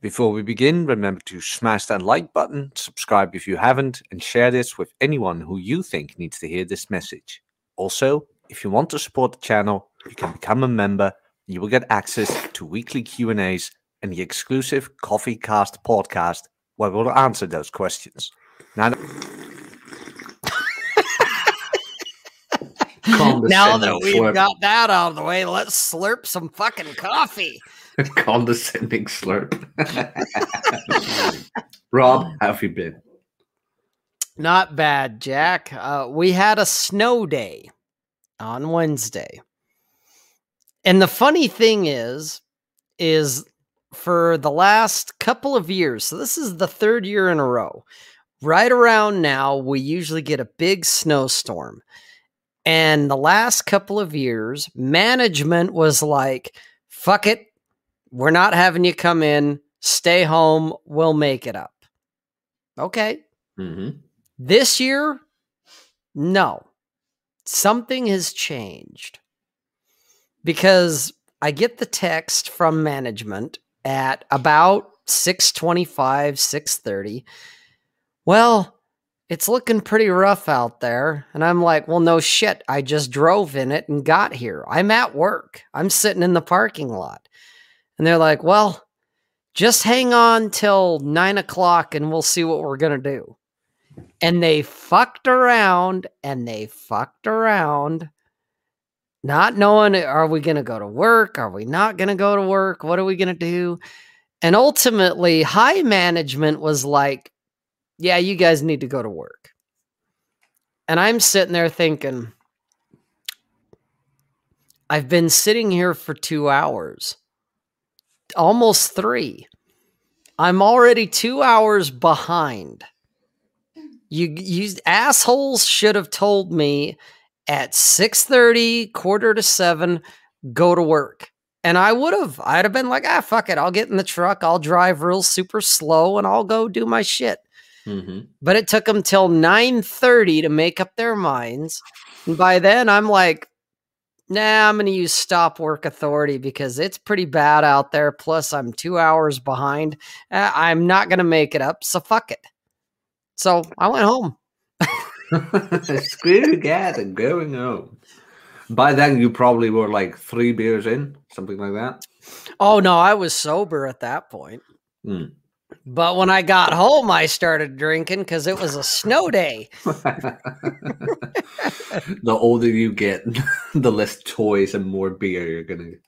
Before we begin, remember to smash that like button, subscribe if you haven't, and share this with anyone who you think needs to hear this message. Also, if you want to support the channel, you can become a member. You will get access to weekly Q&As and the exclusive Coffee Cast podcast where we'll answer those questions. Now, now that we've slurp. got that out of the way, let's slurp some fucking coffee. condescending slurp. Rob, how have you been? Not bad, Jack. Uh, we had a snow day on Wednesday. And the funny thing is, is for the last couple of years, so this is the third year in a row, right around now, we usually get a big snowstorm. And the last couple of years, management was like, fuck it, we're not having you come in. Stay home. We'll make it up. Okay. Mm-hmm. This year, no. Something has changed because I get the text from management at about 625, 630. Well, it's looking pretty rough out there. And I'm like, well, no shit. I just drove in it and got here. I'm at work. I'm sitting in the parking lot. And they're like, well, just hang on till nine o'clock and we'll see what we're going to do. And they fucked around and they fucked around, not knowing are we going to go to work? Are we not going to go to work? What are we going to do? And ultimately, high management was like, yeah, you guys need to go to work. And I'm sitting there thinking, I've been sitting here for two hours almost three. I'm already two hours behind. You, you assholes should have told me at 6:30, quarter to seven, go to work. And I would have. I'd have been like, ah, fuck it. I'll get in the truck. I'll drive real super slow and I'll go do my shit. Mm-hmm. But it took them till 9:30 to make up their minds. And by then I'm like, nah, I'm going to use stop work authority because it's pretty bad out there. Plus, I'm two hours behind. Uh, I'm not going to make it up. So fuck it. So I went home. Screw that and going home. By then, you probably were like three beers in, something like that. Oh, no, I was sober at that point. Mm. But when I got home, I started drinking because it was a snow day. the older you get, the less toys and more beer you're going to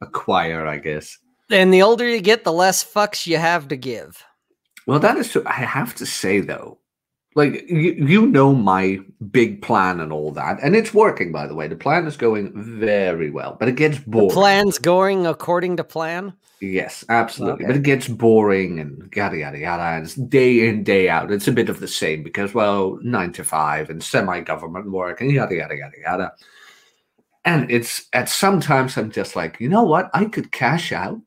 acquire, I guess. And the older you get, the less fucks you have to give. Well, that is true. I have to say, though, like you, you know my big plan and all that and it's working by the way. The plan is going very well but it gets boring. the plan's going according to plan? Yes absolutely. Okay. but it gets boring and yada yada yada and it's day in day out. It's a bit of the same because well nine to five and semi-government work and yada yada yada yada. And it's at sometimes i'm just like you know what? I could cash out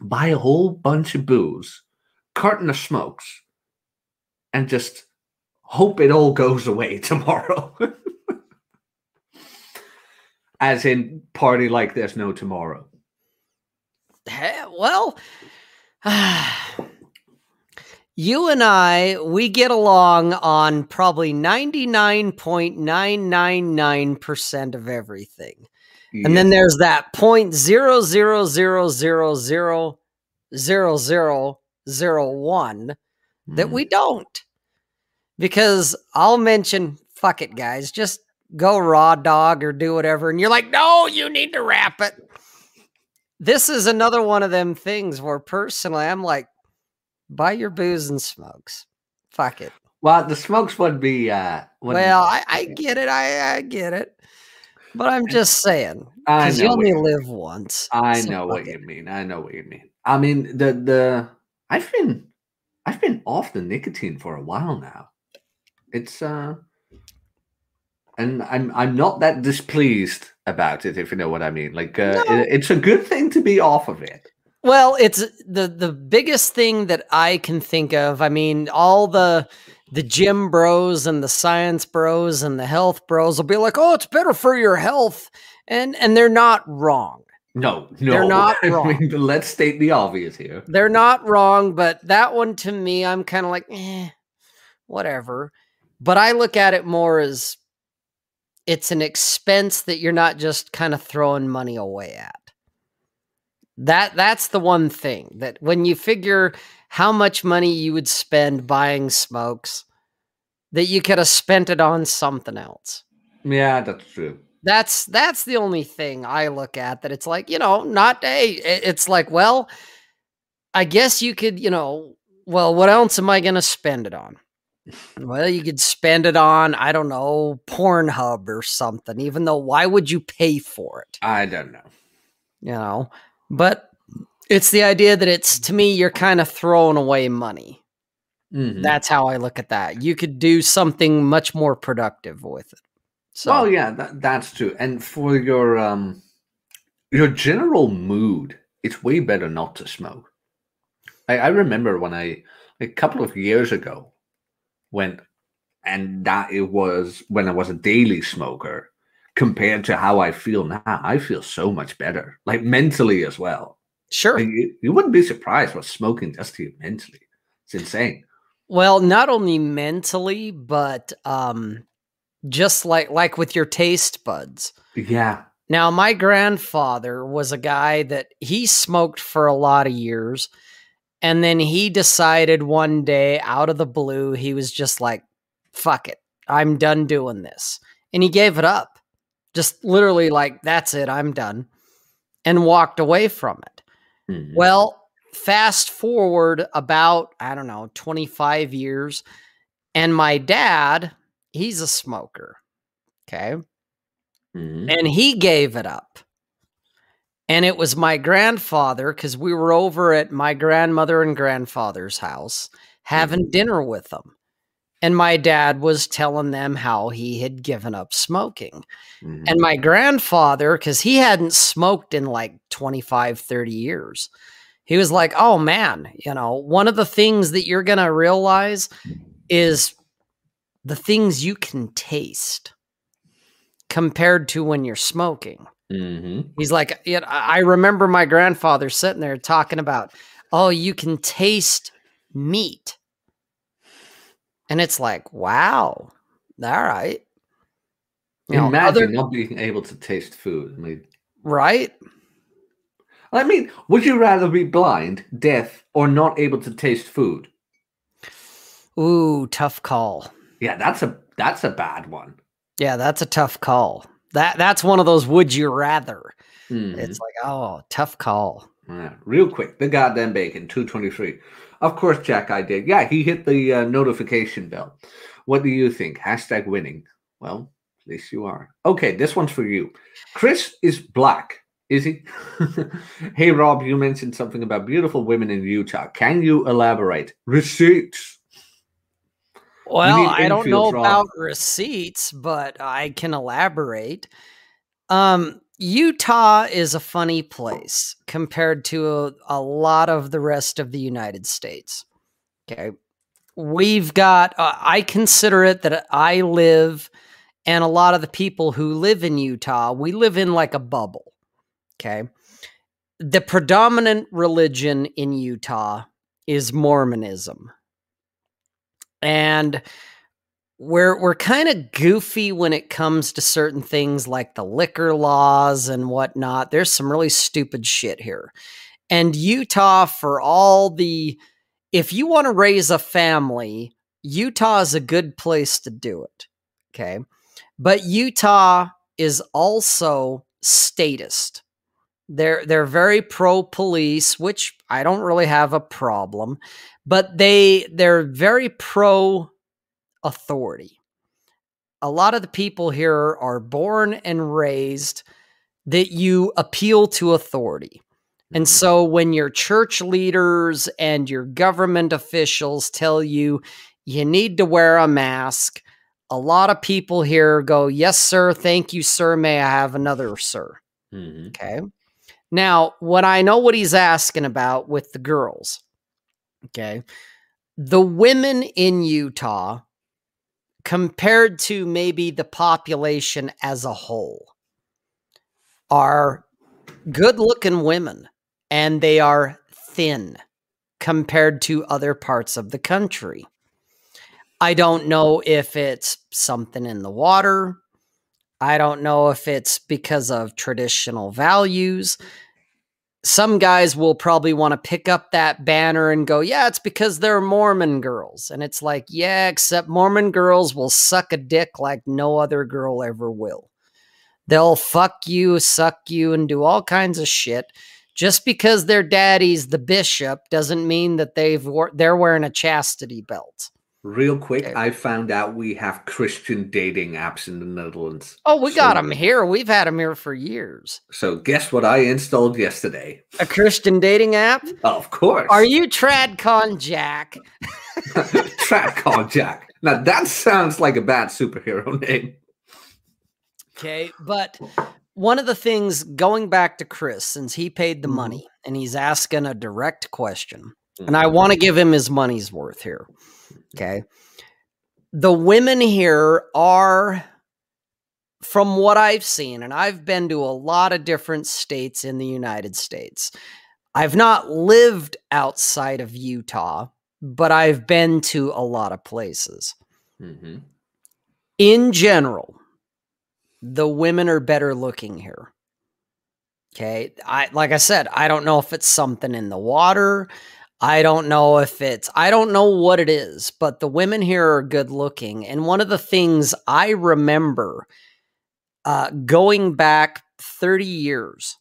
buy a whole bunch of booze carton of smokes and just hope it all goes away tomorrow. As in, party like there's no tomorrow. Well, you and I, we get along on probably 99.999% of everything. Yeah. And then there's that point zero zero zero zero zero zero zero zero one that we hmm. don't because I'll mention, fuck it, guys, just go raw dog or do whatever. And you're like, no, you need to wrap it. This is another one of them things where personally I'm like, buy your booze and smokes. Fuck it. Well, the smokes would be. uh Well, I, I get it. I, I get it. But I'm just saying, because you only live once. I so know what it. you mean. I know what you mean. I mean, the the I've been I've been off the nicotine for a while now. It's uh and I'm I'm not that displeased about it, if you know what I mean. Like uh, no. it, it's a good thing to be off of it. Well, it's the the biggest thing that I can think of. I mean, all the the gym bros and the science bros and the health bros will be like, "Oh, it's better for your health," and and they're not wrong. No, no. They're not I wrong. mean, let's state the obvious here. They're not wrong, but that one to me, I'm kind of like, eh, whatever. But I look at it more as it's an expense that you're not just kind of throwing money away at. That that's the one thing that when you figure how much money you would spend buying smokes, that you could have spent it on something else. Yeah, that's true. That's that's the only thing I look at that it's like, you know, not hey, it's like, well, I guess you could, you know, well, what else am I going to spend it on? Well, you could spend it on, I don't know, Pornhub or something, even though why would you pay for it? I don't know. You know, but it's the idea that it's to me, you're kind of throwing away money. Mhm. That's how I look at that. You could do something much more productive with it. So, Well, yeah, that, that's true. And for your um your general mood, it's way better not to smoke. I, I remember when I a couple of years ago when and that it was when I was a daily smoker compared to how I feel now. I feel so much better, like mentally as well. sure. Like, you, you wouldn't be surprised what smoking does to you mentally. It's insane. Well, not only mentally, but um just like like with your taste buds. Yeah. Now, my grandfather was a guy that he smoked for a lot of years and then he decided one day out of the blue he was just like fuck it. I'm done doing this. And he gave it up. Just literally like that's it, I'm done. And walked away from it. Mhm. Well, fast forward about, I don't know, 25 years, and my dad, he's a smoker. Okay. Mhm. And he gave it up. And it was my grandfather, because we were over at my grandmother and grandfather's house having dinner with them. And my dad was telling them how he had given up smoking. Mhm. And my grandfather, because he hadn't smoked in like 25, 30 years, he was like, oh man, you know, one of the things that you're going to realize is the things you can taste compared to when you're smoking. Mhm. He's like, I remember my grandfather sitting there talking about, oh, you can taste meat. And it's like, wow, all right. You know, Imagine other- not being able to taste food. I mean, right? I mean, would you rather be blind, deaf, or not able to taste food? Ooh, tough call. Yeah, that's a that's a bad one. Yeah, that's a tough call. That that's one of those would you rather. Mhm. It's like, oh, tough call. Yeah, real quick, the goddamn bacon, two twenty three. Of course, Jack, I did. Yeah, he hit the uh, notification bell. What do you think? Hashtag winning. Well, at least you are. Okay, this one's for you. Chris is black. Is he? hey, Rob, you mentioned something about beautiful women in Utah. Can you elaborate? Receipts. Well, I don't know Rob. about receipts, but I can elaborate. Um, Utah is a funny place compared to a, a lot of the rest of the United States. Okay. We've got, uh, I consider it that I live, and a lot of the people who live in Utah, we live in like a bubble. Okay. The predominant religion in Utah is Mormonism and we're we're kind of goofy when it comes to certain things like the liquor laws and whatnot. There's some really stupid shit here. And Utah, for all the if you want to raise a family, Utah is a good place to do it. Okay. But Utah is also statist. They're they're very pro police, which I don't really have a problem, but they they're very pro authority. A lot of the people here are born and raised that you appeal to authority. And Mhm. so when your church leaders and your government officials tell you you need to wear a mask, a lot of people here go, Yes, sir. Thank you, sir. May I have another, sir? Mhm. Okay. Now, what I know what he's asking about with the girls. Okay. The women in Utah, compared to maybe the population as a whole, are good looking women and they are thin compared to other parts of the country. I don't know if it's something in the water. I don't know if it's because of traditional values. Some guys will probably want to pick up that banner and go, yeah, it's because they're Mormon girls. And it's like, yeah, except Mormon girls will suck a dick like no other girl ever will. They'll fuck you, suck you, and do all kinds of shit. Just because their daddy's the bishop doesn't mean that they've they're wearing a chastity belt. Real quick, okay. I found out we have Christian dating apps in the Netherlands. Oh, we so, got them here. We've had them here for years. So, guess what I installed yesterday? A Christian dating app? Oh, of course. Are you Tradcon Jack? Tradcon Jack. Now, that sounds like a bad superhero name. Okay, but one of the things going back to Chris, since he paid the mm-hmm. money and he's asking a direct question, mm-hmm. and I mm-hmm. want to give him his money's worth here. Okay. The women here are, from what I've seen, and I've been to a lot of different states in the United States. I've not lived outside of Utah, but I've been to a lot of places. Mm-hmm. In general, the women are better looking here. Okay. I like I said, I don't know if it's something in the water. I don't know if it's, I don't know what it is, but the women here are good looking. And one of the things I remember uh, going back 30 years,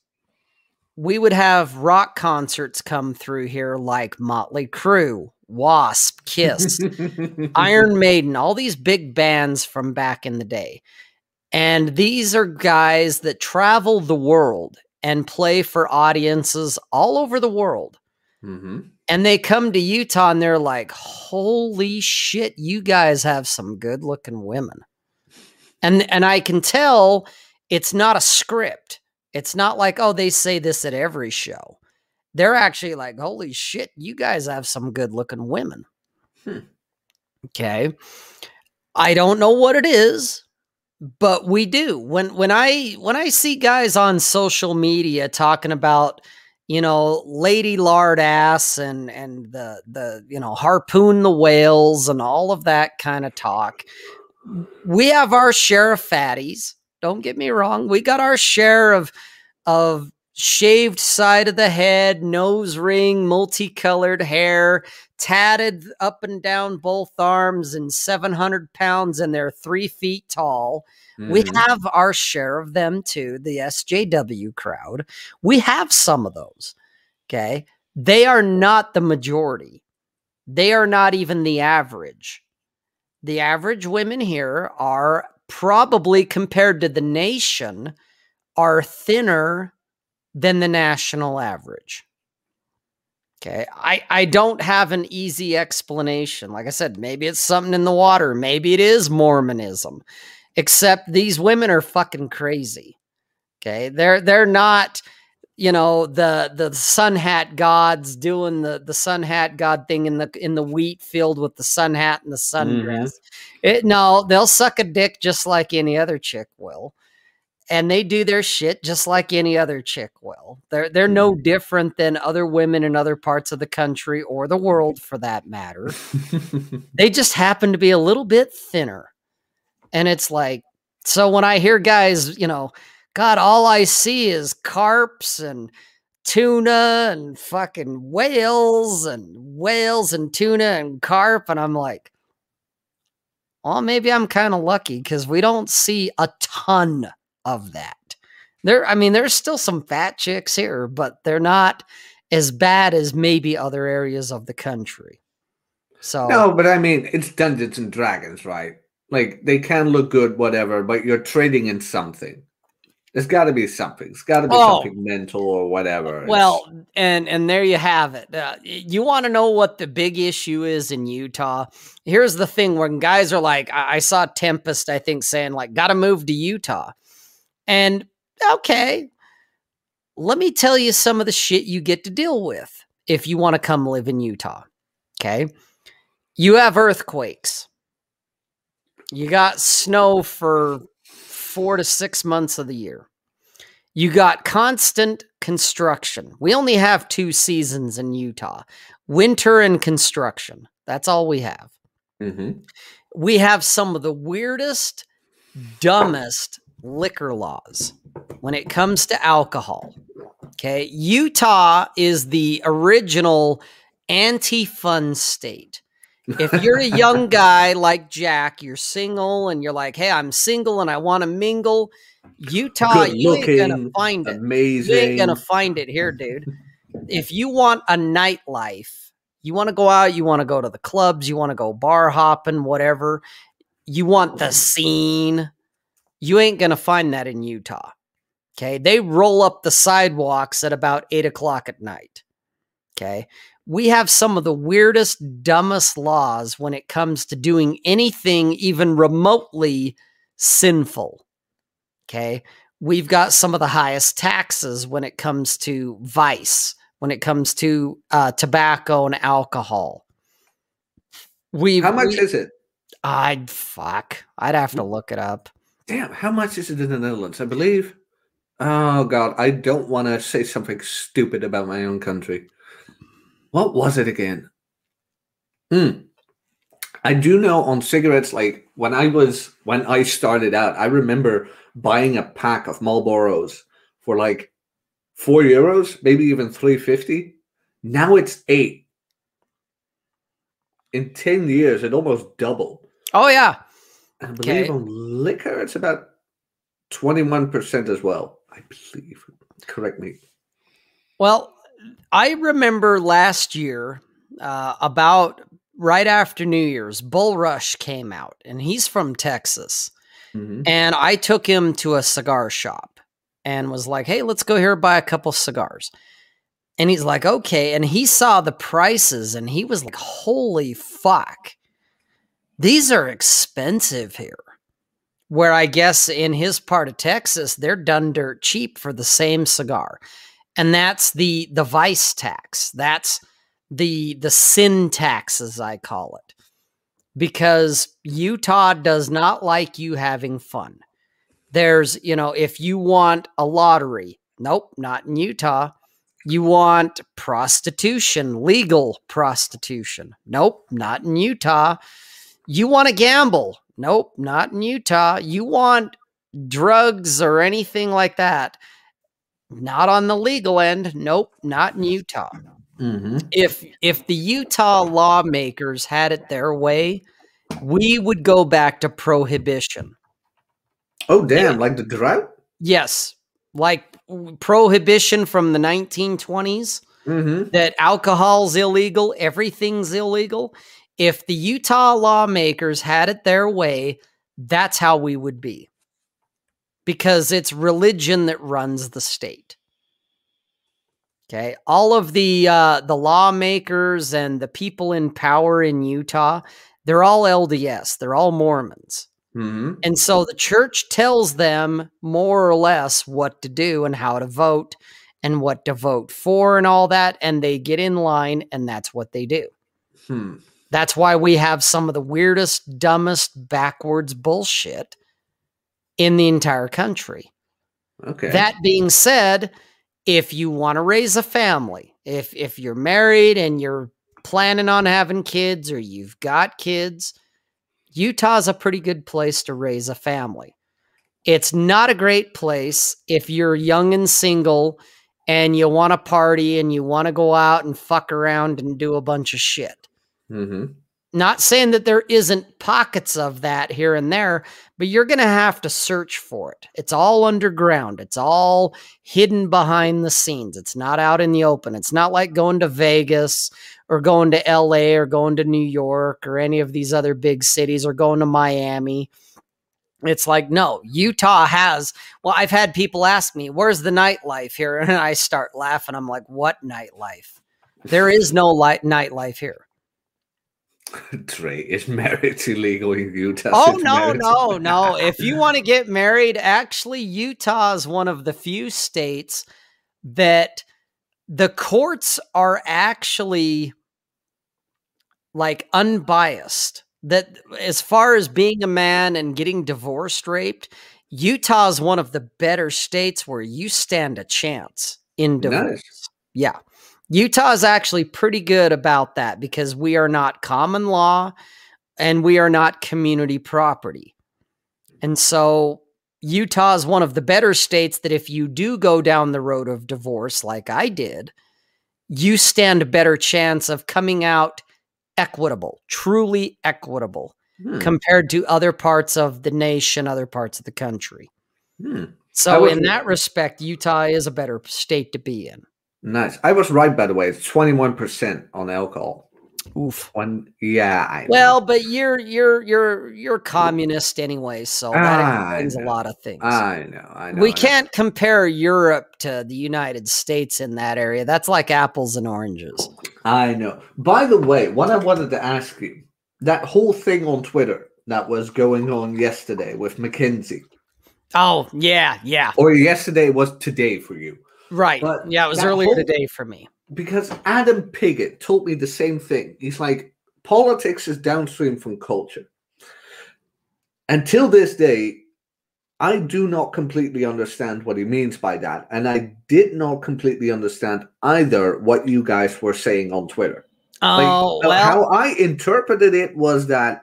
we would have rock concerts come through here like Motley Crue, Wasp, Kiss, Iron Maiden, all these big bands from back in the day. And these are guys that travel the world and play for audiences all over the world. Mm-hmm and they come to Utah and they're like, "Holy shit, you guys have some good-looking women." And and I can tell it's not a script. It's not like, "Oh, they say this at every show." They're actually like, "Holy shit, you guys have some good-looking women." Hmm. Okay. I don't know what it is, but we do. When when I when I see guys on social media talking about you know, lady lard ass and and the the you know harpoon the whales and all of that kind of talk. We have our share of fatties. Don't get me wrong. We got our share of of shaved side of the head, nose ring, multicolored hair, tatted up and down both arms, and 700 pounds, and they're three feet tall. Mm. We mm-hmm. have our share of them too, the SJW crowd. We have some of those. Okay. They are not the majority, they are not even the average. The average women here are probably compared to the nation are thinner than the national average. Okay. I, I don't have an easy explanation. Like I said, maybe it's something in the water. Maybe it is Mormonism except these women are fucking crazy. Okay. They're, they're not, you know, the, the sun hat gods doing the, the sun hat god thing in the, in the wheat field with the sun hat and the sundress. Mm-hmm. It, no, they'll suck a dick just like any other chick will. And they do their shit just like any other chick will. They're they're no mm-hmm. different than other women in other parts of the country or the world for that matter. they just happen to be a little bit thinner and it's like, so when I hear guys, you know, God, all I see is carps and tuna and fucking whales and whales and tuna and carp. And I'm like, well, maybe I'm kind of lucky because we don't see a ton of that. There, I mean, there's still some fat chicks here, but they're not as bad as maybe other areas of the country. So no, but I mean, it's Dungeons and Dragons, right? Like they can look good, whatever, but you're trading in something. There's got to be something. It's got to be oh, something mental or whatever. Well, it's... and and there you have it. Uh, you want to know what the big issue is in Utah? Here's the thing: when guys are like, I, I saw Tempest, I think, saying like, "Got to move to Utah," and okay, let me tell you some of the shit you get to deal with if you want to come live in Utah. Okay, you have earthquakes. You got snow for four to six months of the year. You got constant construction. We only have two seasons in Utah winter and construction. That's all we have. Mm-hmm. We have some of the weirdest, dumbest liquor laws when it comes to alcohol. Okay. Utah is the original anti fun state. If you're a young guy like Jack, you're single and you're like, hey, I'm single and I want to mingle, Utah, Good you ain't gonna find it. Amazing. You ain't gonna find it here, dude. if you want a nightlife, you want to go out, you want to go to the clubs, you want to go bar hopping, whatever. You want the scene. You ain't gonna find that in Utah. Okay, they roll up the sidewalks at about eight o'clock at night. Okay, we have some of the weirdest, dumbest laws when it comes to doing anything even remotely sinful. Okay. We've got some of the highest taxes when it comes to vice, when it comes to uh, tobacco and alcohol. We How much we, is it? I'd fuck. I'd have to look it up. Damn, how much is it in the Netherlands? I believe. Oh God, I don't want to say something stupid about my own country. What was it again? Hmm. I do know on cigarettes, like when I was when I started out, I remember buying a pack of Marlboros for like four euros, maybe even three fifty. Now it's eight. In ten years, it almost doubled. Oh yeah. I believe Okay. on liquor, it's about twenty-one percent as well. I believe. Correct me. Well, I remember last year, uh, about right after New Year's, Bull Rush came out, and he's from Texas. Mhm. And I took him to a cigar shop and was like, hey, let's go here and buy a couple cigars. And he's like, okay. And he saw the prices and he was like, holy fuck. These are expensive here. Where I guess in his part of Texas, they're done dirt cheap for the same cigar. And that's the the vice tax. That's the the sin tax, as I call it because Utah does not like you having fun. There's, you know, if you want a lottery, nope, not in Utah. You want prostitution, legal prostitution, nope, not in Utah. You want to gamble, nope, not in Utah. You want drugs or anything like that, not on the legal end, nope, not in Utah Mhm. if if the Utah lawmakers had it their way, we would go back to prohibition. Oh damn! Like the drought. Yes, like prohibition from the 1920s Mm-hmm. that alcohol's illegal, everything's illegal. If the Utah lawmakers had it their way, that's how we would be. Because it's religion that runs the state. Okay, all of the uh, the lawmakers and the people in power in Utah, they're all LDS. They're all Mormons. Mm-hmm. And so the church tells them more or less what to do and how to vote and what to vote for and all that. And they get in line and that's what they do. Hmm. That's why we have some of the weirdest, dumbest, backwards bullshit in the entire country. Okay. That being said, if you want to raise a family, if if you're married and you're planning on having kids or you've got kids, Utah's a pretty good place to raise a family. It's not a great place if you're young and single and you want to party and you want to go out and fuck around and do a bunch of shit. mm-hmm. Not saying that there isn't pockets of that here and there, but you're going to have to search for it. It's all underground. It's all hidden behind the scenes. It's not out in the open. It's not like going to Vegas or going to LA or going to New York or any of these other big cities or going to Miami. It's like, no, Utah has. Well, I've had people ask me, where's the nightlife here? And I start laughing. I'm like, what nightlife? There is no light nightlife here. Trey is married to legal in Utah. Oh no, no, no. If you want to get married, actually Utah is one of the few states that the courts are actually like unbiased. That as far as being a man and getting divorced raped, Utah is one of the better states where you stand a chance in divorce. Nice. Yeah. Utah is actually pretty good about that because we are not common law and we are not community property. And so Utah is one of the better states that if you do go down the road of divorce like I did, you stand a better chance of coming out equitable, truly equitable Hmm. compared to other parts of the nation, other parts of the country. Hmm. So, in that respect, Utah is a better state to be in. Nice. I was right, by the way. It's 21% on alcohol. Oof. One, yeah. I know. Well, but you're you're you're you're communist anyway, so that I explains a lot of things. I know. I know. we I can't compare Europe to the United States in that area. That's like apples and oranges. I know. By the way, what I wanted to ask you that whole thing on Twitter that was going on yesterday with Mackenzie, Oh yeah, yeah, or yesterday was today for you, right. But yeah, it was earlier whole- today for me. because Adam Piggott told me the same thing. He's like, politics is downstream from culture. Until this day, I do not completely understand what he means by that. And I did not completely understand either what you guys were saying on Twitter. Oh uh, well, how I interpreted it was that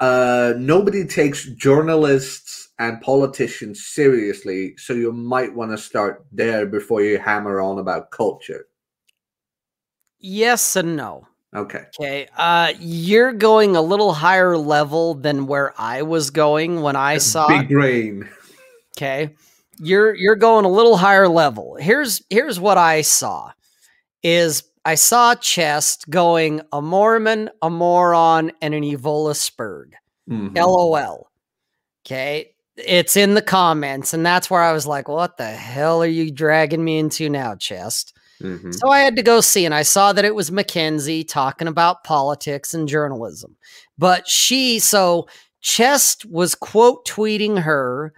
uh, nobody takes journalists and politicians seriously, so you might want to start there before you hammer on about culture. yes and no. Okay. Okay, uh, you're going a little higher level than where I was going when I saw big brain. Okay. You're you're going a little higher level. Here's here's what I saw is I saw chest going a Mormon, a moron, and an Evola. Mhm. LOL. Okay. It's in the comments, and that's where I was like, what the hell are you dragging me into now, chest? Mhm. So I had to go see, and I saw that it was Mackenzie talking about politics and journalism. But she, so Chest was quote tweeting her,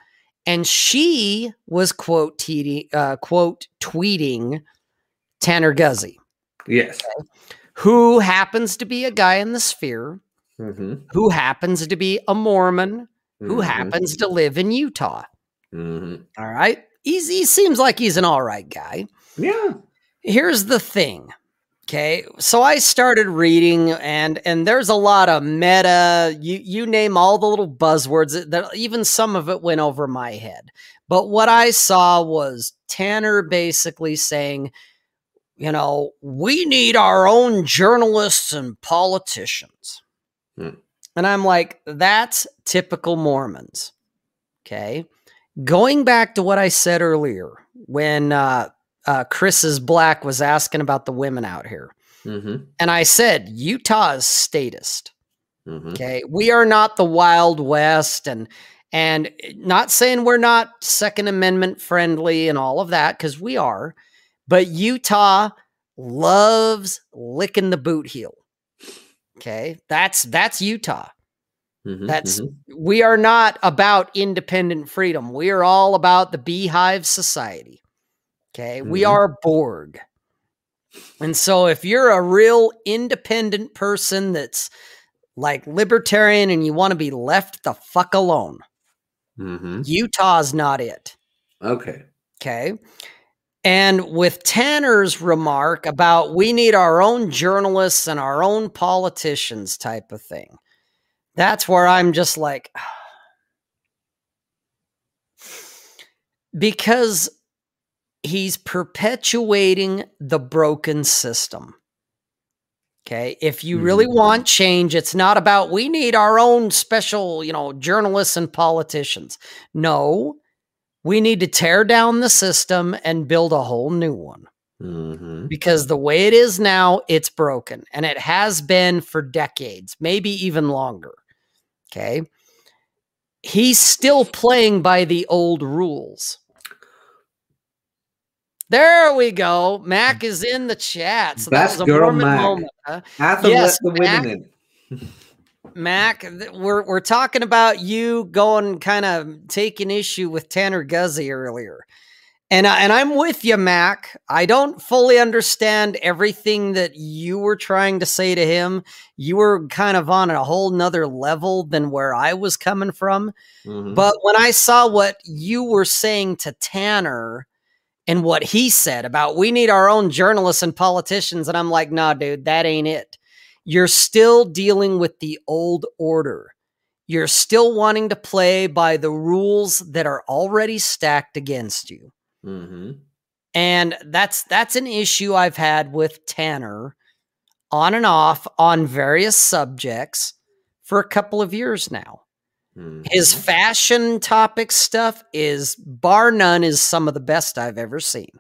and she was quote tweeting, uh, quote tweeting Tanner Guzy, Yes. who happens to be a guy in the sphere, Mhm. who happens to be a Mormon, who Mhm. happens to live in Utah. Mhm. All right. He's, he seems like he's an all right guy. Yeah. here's the thing okay so i started reading and and there's a lot of meta you you name all the little buzzwords that- that even some of it went over my head but what i saw was tanner basically saying you know we need our own journalists and politicians Hmm. and i'm like that's typical mormons okay going back to what i said earlier when uh uh, Chris's Black was asking about the women out here. Mhm. And I said, Utah is statist. Mhm. Okay. We are not the Wild West and and not saying we're not Second Amendment friendly and all of that, because we are, but Utah loves licking the boot heel. Okay. That's that's Utah. Mhm. That's Mhm. we are not about independent freedom. We are all about the beehive society. Okay. We Mhm. are Borg. And so if you're a real independent person that's like libertarian and you want to be left the fuck alone, Mhm. Utah's not it. Okay. Okay. And with Tanner's remark about we need our own journalists and our own politicians type of thing, that's where I'm just like, because he's perpetuating the broken system. Okay. If you really Mhm. want change, it's not about we need our own special, you know, journalists and politicians. No, we need to tear down the system and build a whole new one Mhm. because the way it is now, it's broken and it has been for decades, maybe even longer. Okay. He's still playing by the old rules. There we go. Mac is in the chat. So Best that was a girl Mormon Mac. moment. huh? Yes, the Mac. women in. Mac, we're we're talking about you going kind of taking issue with Tanner Guzy earlier. And I, and I'm with you, Mac. I don't fully understand everything that you were trying to say to him. You were kind of on a whole nother level than where I was coming from. Mm-hmm. But when I saw what you were saying to Tanner and what he said about we need our own journalists and politicians, and I'm like, nah, dude, that ain't it. You're still dealing with the old order. You're still wanting to play by the rules that are already stacked against you. Mm-hmm. And that's that's an issue I've had with Tanner on and off on various subjects for a couple of years now. Mm-hmm. His fashion topic stuff is bar none is some of the best I've ever seen.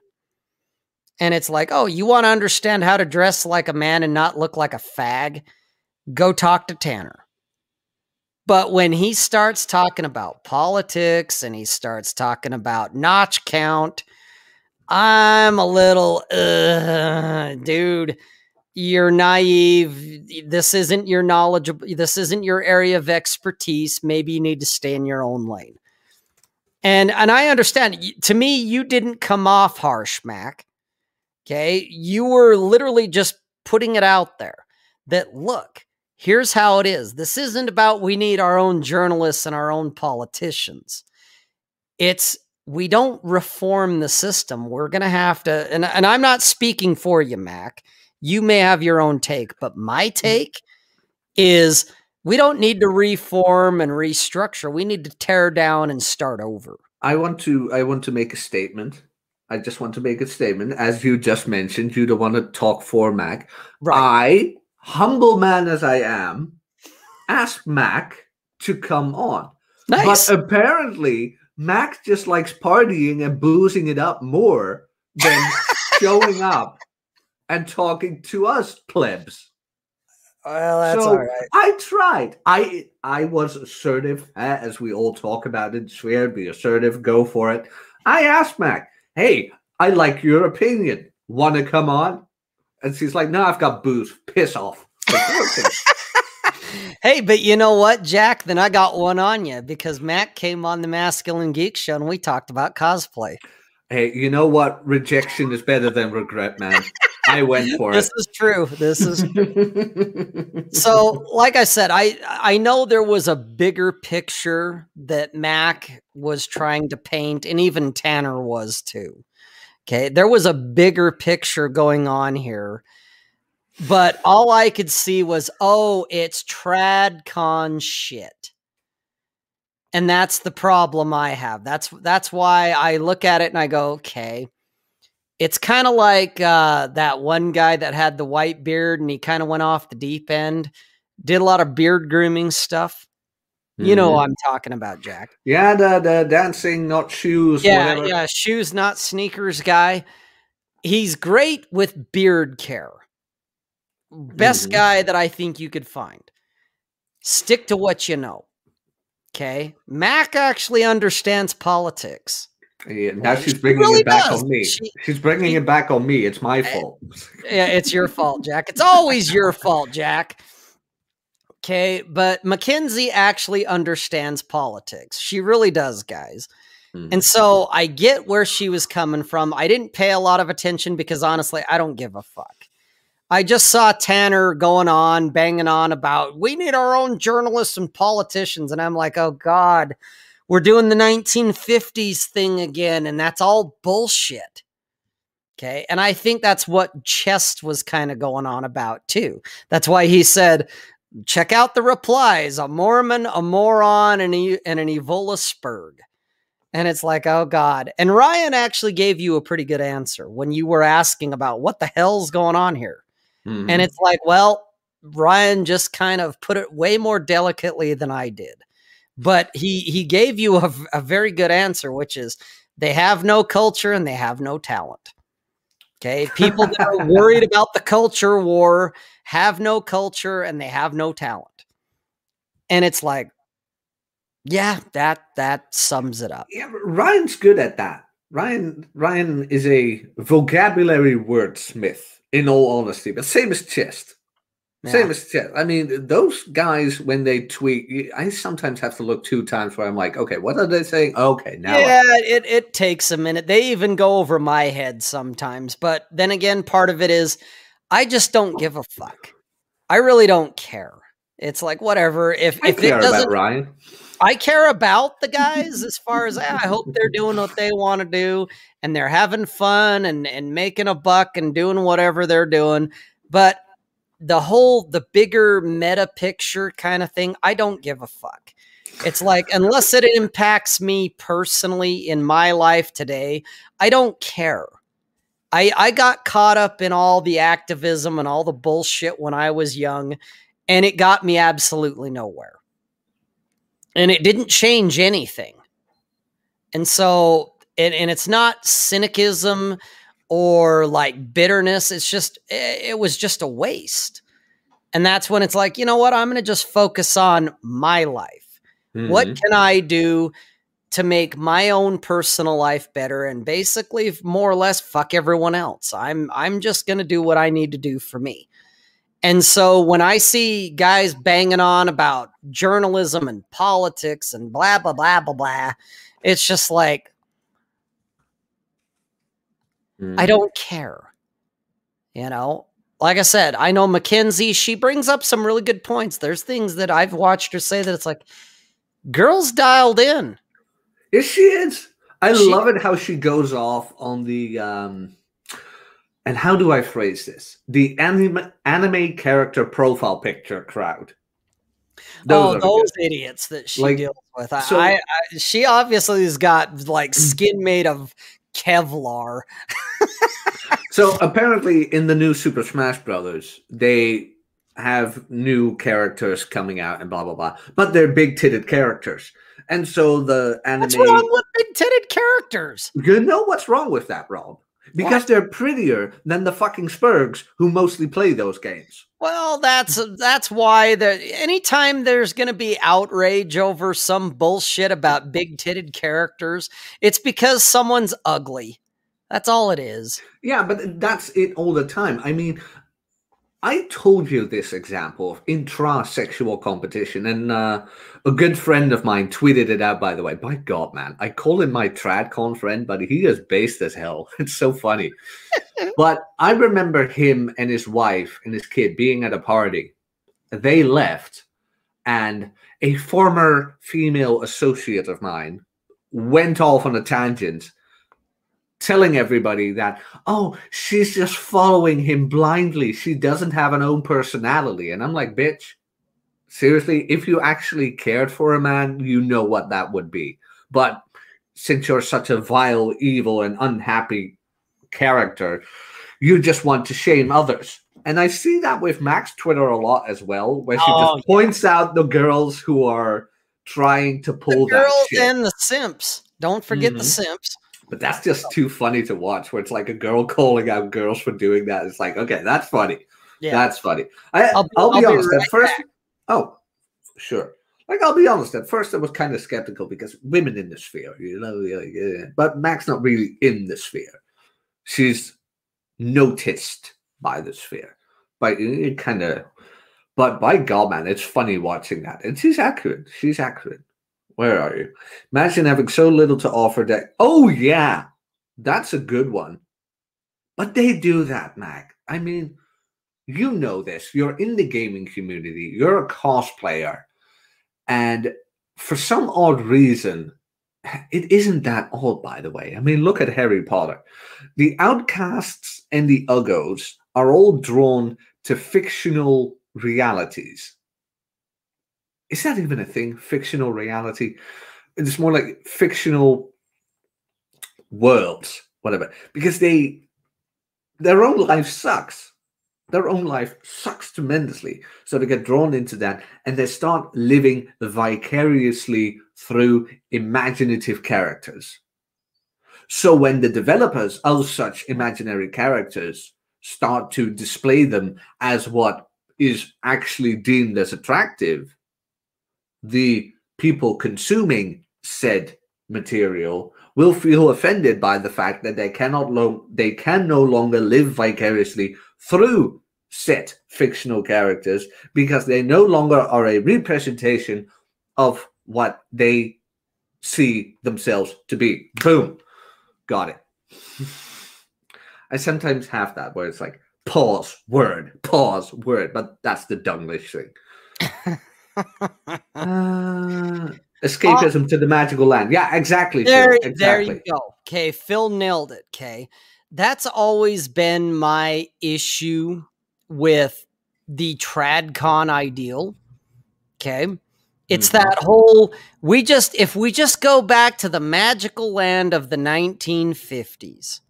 And it's like, oh, you want to understand how to dress like a man and not look like a fag? Go talk to Tanner. But when he starts talking about politics and he starts talking about notch count, I'm a little, uh, dude, you're naive. This isn't your knowledge. This isn't your area of expertise. Maybe you need to stay in your own lane. And and I understand. To me, you didn't come off harsh, Mac. Okay, you were literally just putting it out there that look, here's how it is. This isn't about we need our own journalists and our own politicians. It's we don't reform the system. We're going to have to, and, and I'm not speaking for you, Mac. You may have your own take, but my mm. take is we don't need to reform and restructure. We need to tear down and start over. I want to I want to make a statement. I just want to make a statement. As you just mentioned, you don't want to talk for Mac. Right. I humble man as I am, asked Mac to come on. Nice. But apparently, Mac just likes partying and boozing it up more than showing up and talking to us plebs. Well, that's so all right. I tried. I I was assertive, eh, as we all talk about it. Swear, be assertive, go for it. I asked Mac, "Hey, I like your opinion. Want to come on?" And she's like, no, I've got booze. Piss off. hey, but you know what, Jack? Then I got one on you because Matt came on the Masculine Geek Show and we talked about cosplay. Hey, you know what? Rejection is better than regret, man. I went for this it. This is true. This is so. Like I said, I I know there was a bigger picture that Mac was trying to paint, and even Tanner was too. Okay. There was a bigger picture going on here. But all I could see was, oh, it's TradCon shit. And that's the problem I have. That's that's why I look at it and I go, okay. It's kind of like uh, that one guy that had the white beard and he kind of went off the deep end, did a lot of beard grooming stuff. You know mm-hmm. I'm talking about, Jack. Yeah, the the dancing, not shoes. Yeah, whatever. yeah, shoes, not sneakers guy. He's great with beard care. Best mm-hmm. guy that I think you could find. Stick to what you know. Okay. Mac actually understands politics. Yeah, now she's bringing really it back does. on me. She, she's bringing it back on me. It's my eh, fault. Yeah, it's your fault, Jack. It's always your fault, Jack. Okay, but Mackenzie actually understands politics. She really does, guys. Mm-hmm. And so I get where she was coming from. I didn't pay a lot of attention because honestly, I don't give a fuck. I just saw Tanner going on, banging on about we need our own journalists and politicians. And I'm like, oh God, we're doing the 1950s thing again. And that's all bullshit. Okay. And I think that's what Chest was kind of going on about too. That's why he said, check out the replies a Mormon, a moron, and, a, and an Evola Spurg. And it's like, oh God. And Ryan actually gave you a pretty good answer when you were asking about what the hell's going on here. Mm-hmm. And it's like, well, Ryan just kind of put it way more delicately than I did. But he he gave you a, a very good answer, which is they have no culture and they have no talent. Okay. People that are worried about the culture war have no culture and they have no talent. And it's like, yeah, that that sums it up. Yeah, Ryan's good at that. Ryan Ryan is a vocabulary wordsmith, in all honesty, but same as Chest. Yeah. Same as yeah, I mean, those guys when they tweet, I sometimes have to look two times where I'm like, okay, what are they saying? Okay, now I- yeah, it, it takes a minute. They even go over my head sometimes. But then again, part of it is I just don't give a fuck. I really don't care. It's like whatever. If I if it care doesn't, about Ryan. I care about the guys as far as ah, I hope they're doing what they want to do and they're having fun and and making a buck and doing whatever they're doing. But the whole the bigger meta picture kind of thing, I don't give a fuck. It's like unless it impacts me personally in my life today, I don't care. I I got caught up in all the activism and all the bullshit when I was young and it got me absolutely nowhere and it didn't change anything. And so, and, and it's not cynicism or like bitterness. It's just, it, was just a waste. And that's when it's like, you know what? I'm going to just focus on my life. What Mhm. can I do to make my own personal life better and basically more or less fuck everyone else? I'm I'm just going to do what I need to do for me. And so when I see guys banging on about journalism and politics and blah blah blah blah blah, it's just like I Mhm. don't care. You know, like I said, I know Mackenzie, she brings up some really good points. There's things that I've watched her say that it's like, girls dialed in. Yes, she is. I She- love it how she goes off on the um and how do I phrase this? The anime anime character profile picture crowd. oh, those good. idiots that she Like, deals with. I, so- I, I, she obviously has got like skin made of Kevlar. So apparently in the new Super Smash Brothers, they have new characters coming out and blah blah blah. But they're big titted characters. And so the anime What's wrong with big titted characters? You know what's wrong with that, Rob? Because What? they're prettier than the fucking Spurgs who mostly play those games. Well, that's that's why the anytime there's going to be outrage over some bullshit about big titted characters, it's because someone's ugly. That's all it is. Yeah, but that's it all the time. I mean, I told you this example of intra-sexual competition, and uh, a good friend of mine tweeted it out. By the way, by God, man, I call him my tradcon friend, but he is based as hell. It's so funny. but I remember him and his wife and his kid being at a party. They left, and a former female associate of mine went off on a tangent telling everybody that oh she's just following him blindly she doesn't have an own personality and i'm like bitch seriously if you actually cared for a man you know what that would be but since you're such a vile evil and unhappy character you just want to shame others and i see that with max twitter a lot as well where she Oh, just points out the girls who are trying to pull the that girls and the simps. Don't forget the Mhm. simps. But that's just too funny to watch. Where it's like a girl calling out girls for doing that. It's like, okay, that's funny. Yeah. That's funny. I, I'll I'll be- be, I'll be honest. right at first, oh, sure. Like I'll be honest. At first, I was kind of skeptical because women in the sphere, you know. like, yeah. But Mac's not really in the sphere. She's noticed by the sphere. But it kind of. But by God, man, it's funny watching that. And she's accurate. She's accurate. Where are you? Imagine having so little to offer that. Oh, yeah. That's a good one. But they do that, Mac. I mean, you know this. You're in the gaming community, you're a cosplayer. And for some odd reason, it isn't that odd, by the way. I mean, look at Harry Potter. The outcasts and the uggos are all drawn to fictional realities. Is that even a thing? Fictional reality? It's more like fictional worlds, whatever. Because they their own life sucks. Their own life sucks tremendously. So they get drawn into that and they start living vicariously through imaginative characters. So when the developers of such imaginary characters start to display them as what is actually deemed as attractive, the people consuming said material will feel offended by the fact that they cannot lo- they can no longer live vicariously through set fictional characters because they no longer are a representation of what they see themselves to be. Boom. Got it. I sometimes have that where it's like pause, word, pause, word, but that's the Dunglish thing. uh, escapism oh, to the magical land. Yeah, exactly. There, exactly. there you go. Okay, Phil nailed it. Okay. That's always been my issue with the tradcon ideal. Okay. It's mm-hmm. that whole we just if we just go back to the magical land of the 1950s,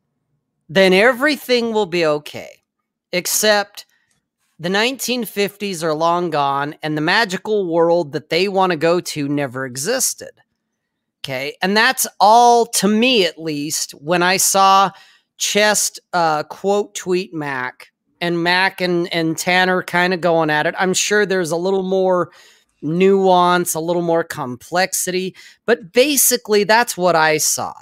then everything will be okay. Except the 1950s are long gone and the magical world that they want to go to never existed. Okay. And that's all to me, at least, when I saw Chest uh, quote tweet Mac and Mac and, and Tanner kind of going at it. I'm sure there's a little more nuance, a little more complexity, but basically that's what I saw.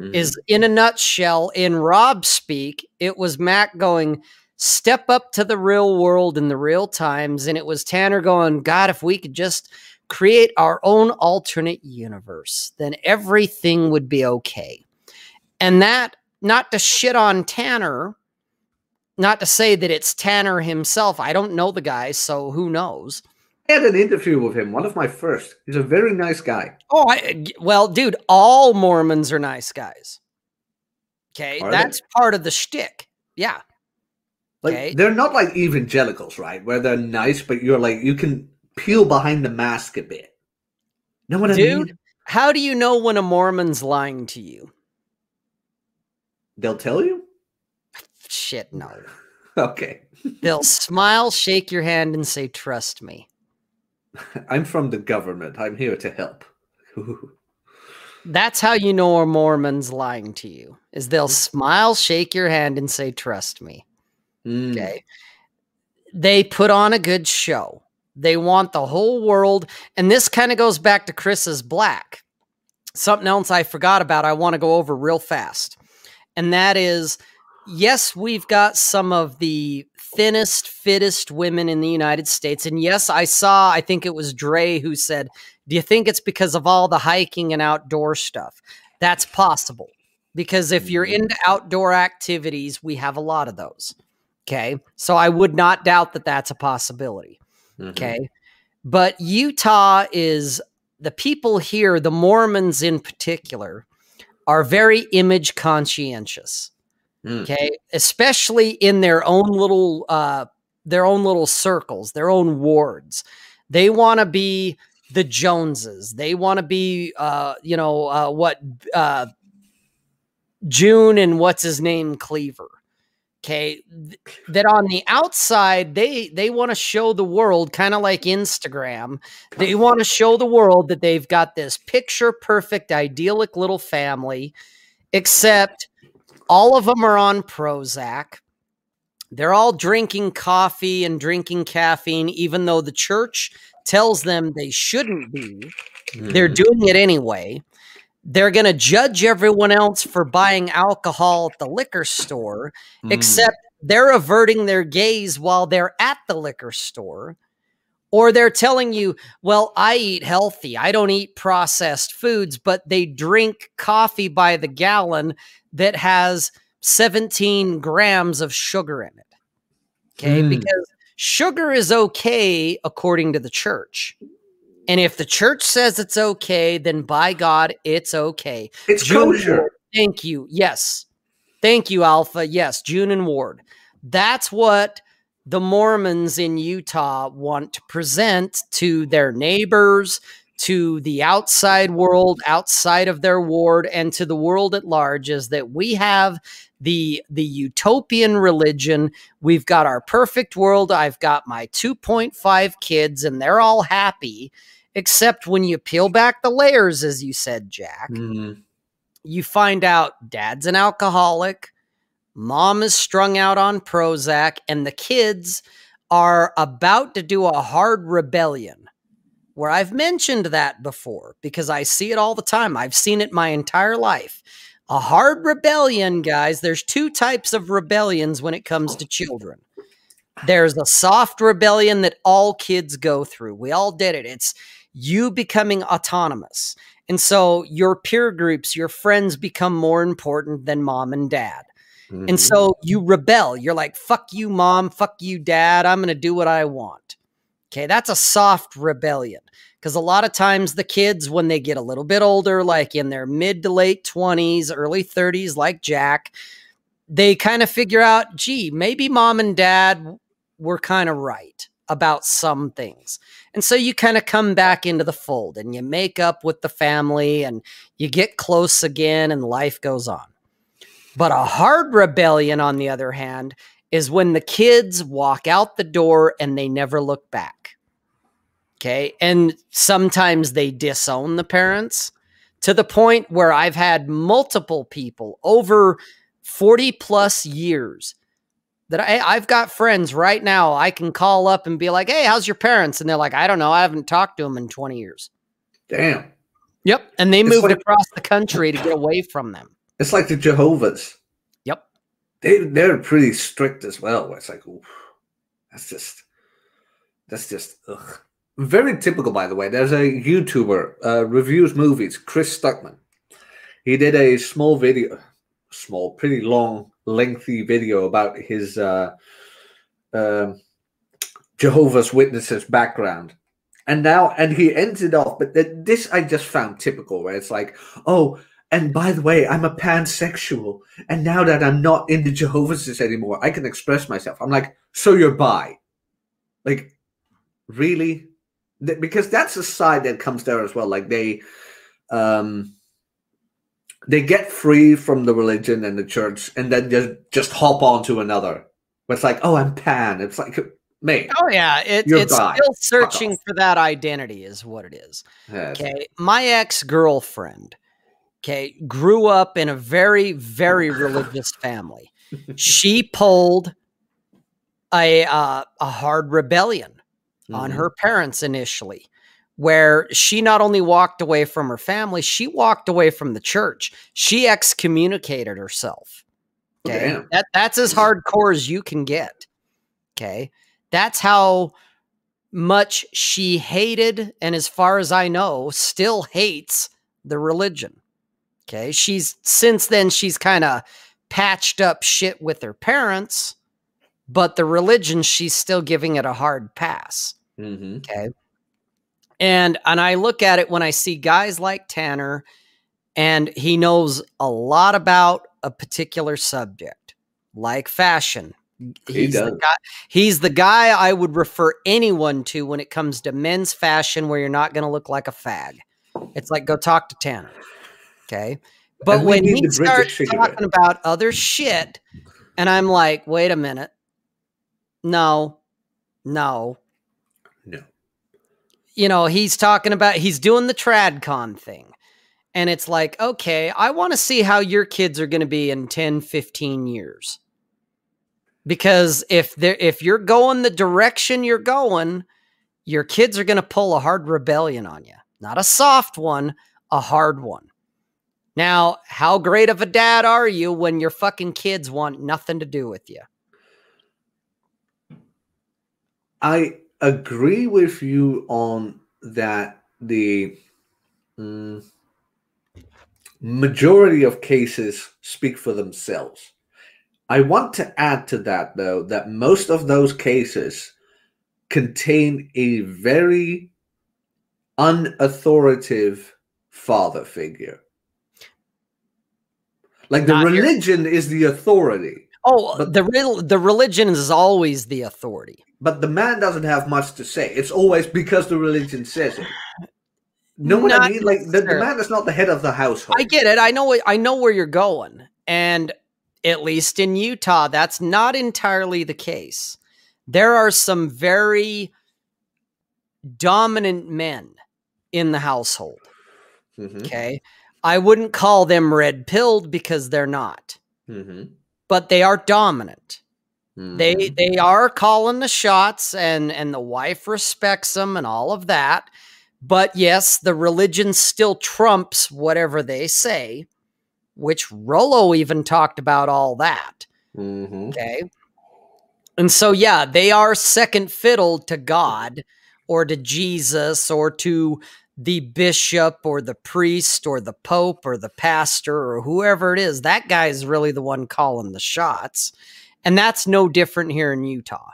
Mm-hmm. Is in a nutshell, in Rob speak, it was Mac going, step up to the real world in the real times. And it was Tanner going, God, if we could just create our own alternate universe, then everything would be okay. And that, not to shit on Tanner, not to say that it's Tanner himself. I don't know the guy, so who knows? I had an interview with him, one of my first. He's a very nice guy. Oh, I, well, dude, all Mormons are nice guys. Okay, are that's they? part of the shtick. Yeah. Like okay. they're not like evangelicals, right? Where they're nice, but you're like you can peel behind the mask a bit. Know what dude, I mean? How do you know when a Mormon's lying to you? They'll tell you? Shit, no. okay. They'll smile, shake your hand, and say, Trust me. I'm from the government. I'm here to help. That's how you know a Mormon's lying to you. Is they'll mm. smile, shake your hand, and say, "Trust me." Mm. Okay. They put on a good show. They want the whole world, and this kind of goes back to Chris's black. Something else I forgot about. I want to go over real fast, and that is, yes, we've got some of the thinnest, fittest women in the United States. And yes, I saw, I think it was Dre who said, Do you think it's because of all the hiking and outdoor stuff? That's possible. Because if you're mm-hmm. into outdoor activities, we have a lot of those. Okay. So I would not doubt that that's a possibility. Mm-hmm. Okay. But Utah is the people here, the Mormons in particular, are very image conscientious. Mm. Okay, especially in their own little uh their own little circles, their own wards. They want to be the Joneses. They want to be uh you know uh what uh June and what's his name Cleaver. Okay, that on the outside they they want to show the world kind of like Instagram. They want to show the world that they've got this picture perfect idyllic little family except all of them are on Prozac. They're all drinking coffee and drinking caffeine, even though the church tells them they shouldn't be. Mm. They're doing it anyway. They're going to judge everyone else for buying alcohol at the liquor store, mm. except they're averting their gaze while they're at the liquor store. Or they're telling you, well, I eat healthy. I don't eat processed foods, but they drink coffee by the gallon that has 17 grams of sugar in it. Okay. Mm. Because sugar is okay according to the church. And if the church says it's okay, then by God, it's okay. It's June kosher. Ward, thank you. Yes. Thank you, Alpha. Yes, June and Ward. That's what the Mormons in Utah want to present to their neighbors, to the outside world outside of their ward and to the world at large is that we have the the utopian religion we've got our perfect world i've got my 2.5 kids and they're all happy except when you peel back the layers as you said jack mm-hmm. you find out dad's an alcoholic mom is strung out on prozac and the kids are about to do a hard rebellion where I've mentioned that before because I see it all the time. I've seen it my entire life. A hard rebellion, guys, there's two types of rebellions when it comes to children. There's a soft rebellion that all kids go through. We all did it. It's you becoming autonomous. And so your peer groups, your friends become more important than mom and dad. Mm-hmm. And so you rebel. You're like, fuck you, mom. Fuck you, dad. I'm going to do what I want. Okay. That's a soft rebellion. Because a lot of times the kids, when they get a little bit older, like in their mid to late 20s, early 30s, like Jack, they kind of figure out, gee, maybe mom and dad were kind of right about some things. And so you kind of come back into the fold and you make up with the family and you get close again and life goes on. But a hard rebellion, on the other hand, is when the kids walk out the door and they never look back. Okay. And sometimes they disown the parents to the point where I've had multiple people over 40 plus years that I, I've got friends right now I can call up and be like, hey, how's your parents? And they're like, I don't know. I haven't talked to them in 20 years. Damn. Yep. And they it's moved like, across the country to get away from them. It's like the Jehovah's. Yep. They, they're pretty strict as well. It's like, ooh, that's just, that's just, ugh. Very typical, by the way. There's a YouTuber uh, reviews movies, Chris Stuckman. He did a small video, small, pretty long, lengthy video about his uh, uh, Jehovah's Witnesses background. And now, and he ends it off, but this I just found typical, where it's like, oh, and by the way, I'm a pansexual. And now that I'm not in the Jehovah's anymore, I can express myself. I'm like, so you're bi. Like, really? Because that's a side that comes there as well. Like they, um, they get free from the religion and the church, and then just just hop on to another. But it's like, oh, I'm pan. It's like, mate. Oh yeah, it, it's still searching for that identity, is what it is. Yes. Okay, my ex girlfriend, okay, grew up in a very very religious family. she pulled a uh, a hard rebellion mm-hmm. on her parents initially, where she not only walked away from her family, she walked away from the church. She excommunicated herself. Okay. Oh, that that's as hardcore as you can get. Okay. That's how much she hated and as far as I know, still hates the religion. Okay. She's since then she's kind of patched up shit with her parents but the religion she's still giving it a hard pass. Mm-hmm. Okay. And and I look at it when I see guys like Tanner and he knows a lot about a particular subject, like fashion. He's, he does. The guy, he's the guy I would refer anyone to when it comes to men's fashion where you're not going to look like a fag. It's like go talk to Tanner. Okay. But when he starts talking about other shit, and I'm like, wait a minute, no, no. No. You know, he's talking about, he's doing the TradCon thing. And it's like, okay, I want to see how your kids are going to be in 10, 15 years. Because if they're, if you're going the direction you're going, your kids are going to pull a hard rebellion on you. Not a soft one, a hard one. Now, how great of a dad are you when your fucking kids want nothing to do with you? I agree with you on that the mm, majority of cases speak for themselves. I want to add to that, though, that most of those cases contain a very unauthoritative father figure. Like the Not religion is the authority. Oh, but, the real the religion is always the authority. But the man doesn't have much to say. It's always because the religion says it. No what I mean? Like the, the, man is not the head of the household. I get it. I know. I know where you're going, and at least in Utah, that's not entirely the case. There are some very dominant men in the household. Mm-hmm. Okay, I wouldn't call them red pilled because they're not. Mm-hmm but they are dominant. Mm-hmm. They they are calling the shots and and the wife respects them and all of that. But yes, the religion still trumps whatever they say, which Rollo even talked about all that. Mm-hmm. Okay. And so, yeah, they are second fiddle to God or to Jesus or to the bishop or the priest or the pope or the pastor or whoever it is. That guy is really the one calling the shots. And that's no different here in Utah.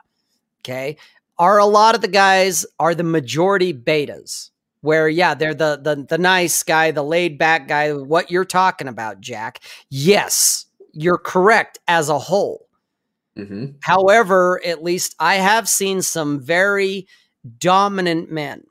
Okay. Are a lot of the guys are the majority betas where yeah, they're the the the nice guy, the laid back guy, what you're talking about, Jack. Yes, you're correct as a whole. Mm-hmm. However, at least I have seen some very dominant men.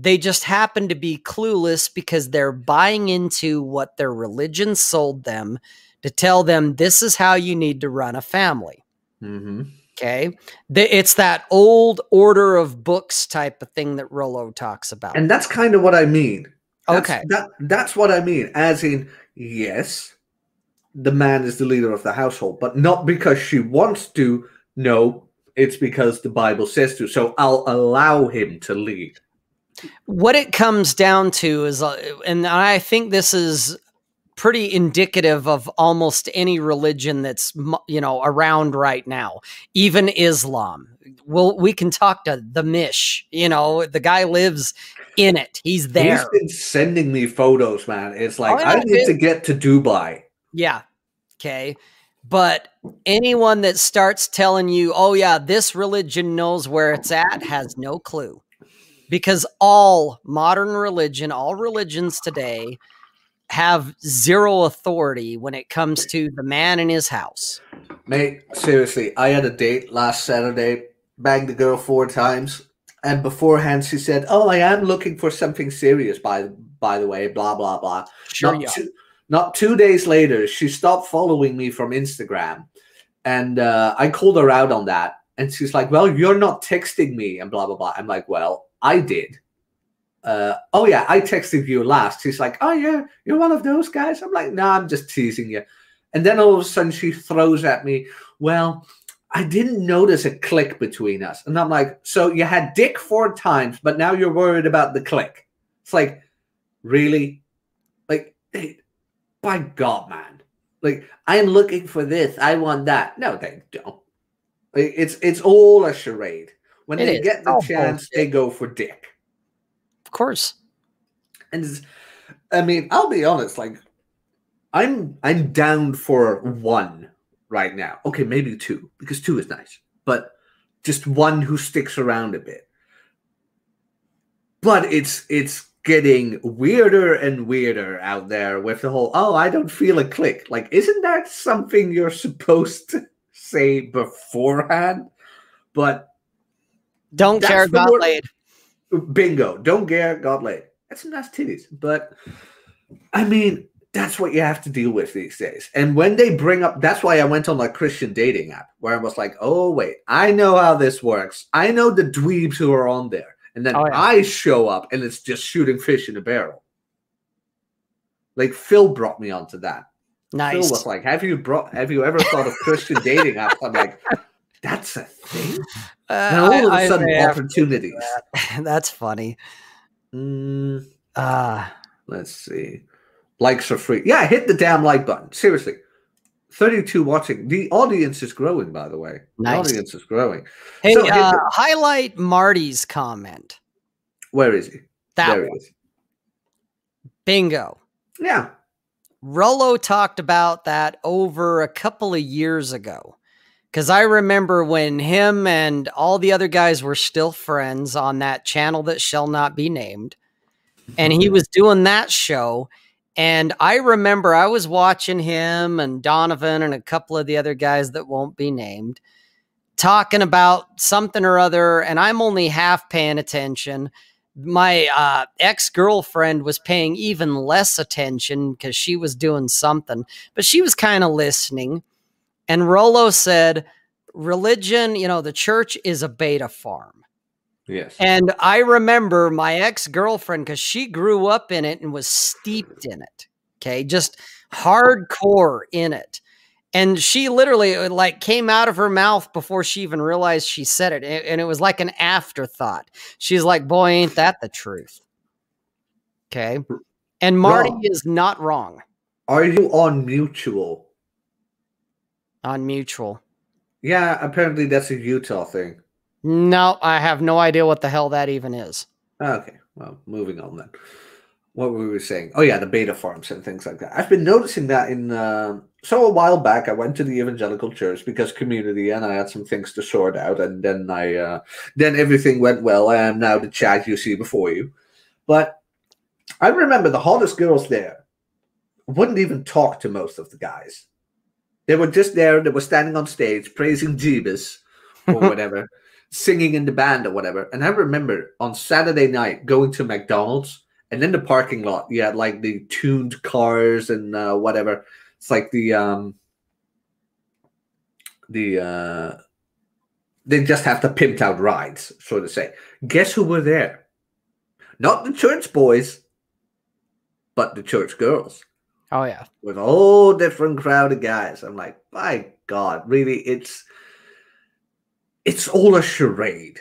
They just happen to be clueless because they're buying into what their religion sold them to tell them this is how you need to run a family. Mm-hmm. Okay. It's that old order of books type of thing that Rollo talks about. And that's kind of what I mean. That's, okay. That, that's what I mean. As in, yes, the man is the leader of the household, but not because she wants to. No, it's because the Bible says to. So I'll allow him to lead. What it comes down to is, uh, and I think this is pretty indicative of almost any religion that's you know around right now even islam. Well we can talk to the mish you know the guy lives in it. He's there. he's been sending me photos man. It's like oh, i need to get to dubai. Yeah okay. But anyone that starts telling you oh yeah this religion knows where it's at has no clue because all modern religion all religions today have zero authority when it comes to the man in his house. Mate, seriously, I had a date last Saturday, banged the girl four times, and beforehand she said, "Oh, I am looking for something serious." By by the way, blah blah blah. Sure, not, two, not two days later, she stopped following me from Instagram, and uh, I called her out on that, and she's like, "Well, you're not texting me," and blah blah blah. I'm like, "Well, I did." uh, oh yeah, I texted you last. She's like, oh yeah, you're one of those guys. I'm like, no, nah, I'm just teasing you. And then all of a sudden she throws at me, well, I didn't notice a click between us. And I'm like, so you had dick four times, but now you're worried about the click. It's like, really? Like, hey, by God, man. Like, I'm looking for this. I want that. No, they don't. It's it's all a charade. When it they is. get the oh, chance, bullshit. they go for dick. Of course. And I mean, I'll be honest, like I'm I'm down for one right now. Okay, maybe two, because two is nice. But just one who sticks around a bit. But it's it's getting weirder and weirder out there with the whole oh I don't feel a click. Like, isn't that something you're supposed to say beforehand? But don't care about laid. Bingo. Don't care. God laid. That's some nice titties. But I mean, that's what you have to deal with these days. And when they bring up, that's why I went on like Christian dating app where I was like, oh, wait, I know how this works. I know the dweebs who are on there. And then oh, yeah. I show up and it's just shooting fish in a barrel. Like Phil brought me onto that. Nice. Phil was like, "Have you brought? Have you ever thought of Christian dating apps?" I'm like, "That's a thing." Uh, now all of a sudden, opportunities. That. That's funny. Mm, uh, let's see. Likes are free. Yeah, hit the damn like button. Seriously. 32 watching. The audience is growing, by the way. Nice. The audience is growing. Hey, so, uh, the- highlight Marty's comment. Where is he? That there one. He is. Bingo. Yeah. Rollo talked about that over a couple of years ago. Because I remember when him and all the other guys were still friends on that channel that shall not be named. And he was doing that show. And I remember I was watching him and Donovan and a couple of the other guys that won't be named talking about something or other. And I'm only half paying attention. My uh, ex girlfriend was paying even less attention because she was doing something, but she was kind of listening. And Rollo said, religion, you know, the church is a beta farm. Yes. And I remember my ex girlfriend, because she grew up in it and was steeped in it. Okay. Just hardcore in it. And she literally uh, like came out of her mouth before she even realized she said it. And it was like an afterthought. She's like, boy, ain't that the truth. Okay. And Marty is not wrong. Are you on mutual on mutual. Yeah, apparently that's a Utah thing. No, I have no idea what the hell that even is. Okay, well, moving on then. What were we saying? Oh yeah, the beta farms and things like that. I've been noticing that in uh, so a while back. I went to the evangelical church because community, and I had some things to sort out, and then I uh, then everything went well. I am now the chat you see before you, but I remember the hottest girls there wouldn't even talk to most of the guys. They were just there. They were standing on stage praising Jeebus or whatever, singing in the band or whatever. And I remember on Saturday night going to McDonald's and in the parking lot, you had like the tuned cars and uh, whatever. It's like the um the uh they just have the pimped out rides, so to say. Guess who were there? Not the church boys, but the church girls Oh yeah. with a whole different crowd of guys. I'm like, my God, really, it's it's all a charade.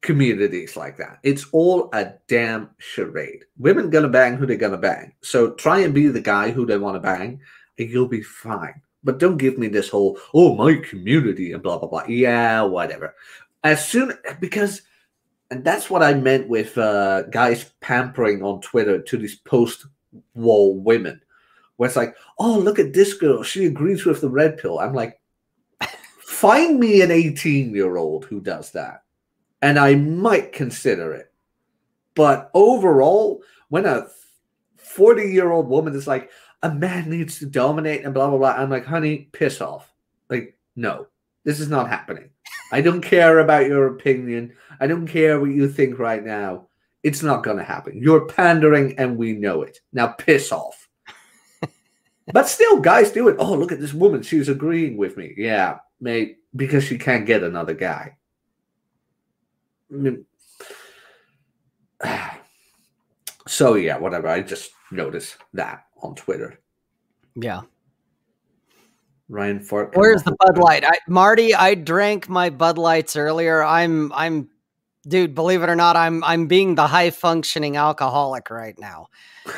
Communities like that. It's all a damn charade. Women gonna bang who they're gonna bang. So try and be the guy who they want to bang, and you'll be fine. But don't give me this whole, oh, my community and blah blah blah. Yeah, whatever. As soon because and that's what I meant with uh, guys pampering on Twitter to these post-wall women where it's like, oh, look at this girl. She agrees with the red pill. I'm like, find me an 18 year old who does that. And I might consider it. But overall, when a 40 year old woman is like, a man needs to dominate and blah, blah, blah, I'm like, honey, piss off. Like, no, this is not happening. I don't care about your opinion. I don't care what you think right now. It's not going to happen. You're pandering and we know it. Now piss off. But still, guys do it. Oh, look at this woman. She's agreeing with me. Yeah, mate, because she can't get another guy. I mean, so, yeah, whatever. I just noticed that on Twitter. Yeah. Ryan Fort. Where's the Bud Light? I, Marty, I drank my Bud Lights earlier. I'm I'm dude, believe it or not, I'm I'm being the high functioning alcoholic right now.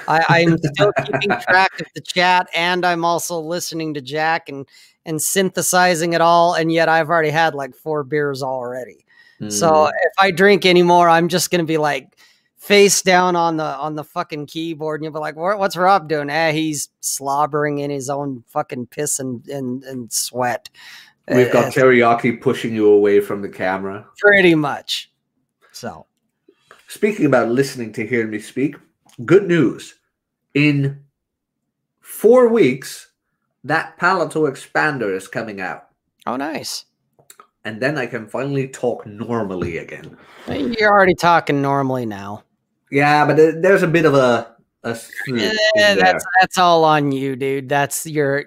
I, I'm still keeping track of the chat and I'm also listening to Jack and and synthesizing it all, and yet I've already had like four beers already. So Mm. if I drink anymore, I'm just gonna be like face down on the on the fucking keyboard, and you'll be like, "What- "What's Rob doing?" Eh, he's slobbering in his own fucking piss and and, and sweat. We've got teriyaki pushing you away from the camera. pretty much. So Speaking about listening to hear me speak, good news. In four weeks, that palatal expander is coming out. oh, nice. And then I can finally talk normally again. You're already talking normally now. Yeah, but there's a bit of a, a slip in eh, there. that's that's all on you, dude. That's your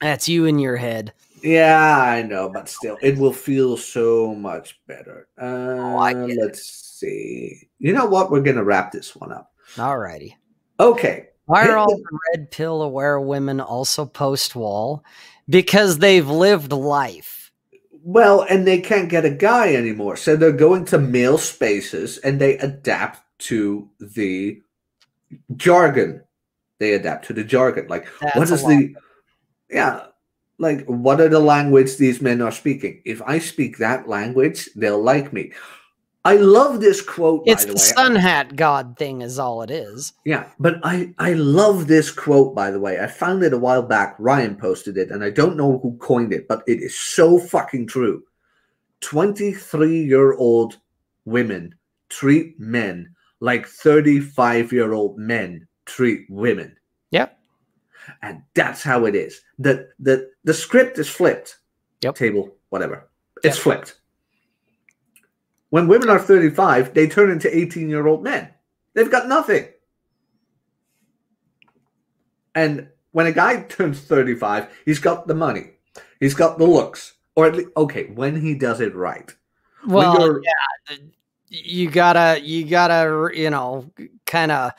that's you in your head. Yeah, I know, but still, it will feel so much better. Uh, I get it. let's see. You know what? We're gonna wrap this one up. Alrighty. Okay. Why are all the- red pill aware women also post wall? Because they've lived life. Well, and they can't get a guy anymore, so they're going to male spaces and they adapt to the jargon. They adapt to the jargon. Like, what That's a is the yeah? Like, what are the language these men are speaking? If I speak that language, they'll like me. I love this quote. It's by the the, way. sun hat god thing, is all it is. Yeah, but I I love this quote by the way. I found it a while back. Ryan posted it, and I don't know who coined it, but it is so fucking true. Twenty-three-year-old women treat men like thirty-five-year-old men treat women, Yep. And that's how it is. the the The script is flipped. Yep. Table, whatever. It's Yep. flipped. When women are thirty-five, they turn into eighteen-year-old men. They've got nothing. And when a guy turns 35, he's got the money, he's got the looks, or at least, okay, when he does it right. Well, yeah, you gotta, you gotta, you know, kind of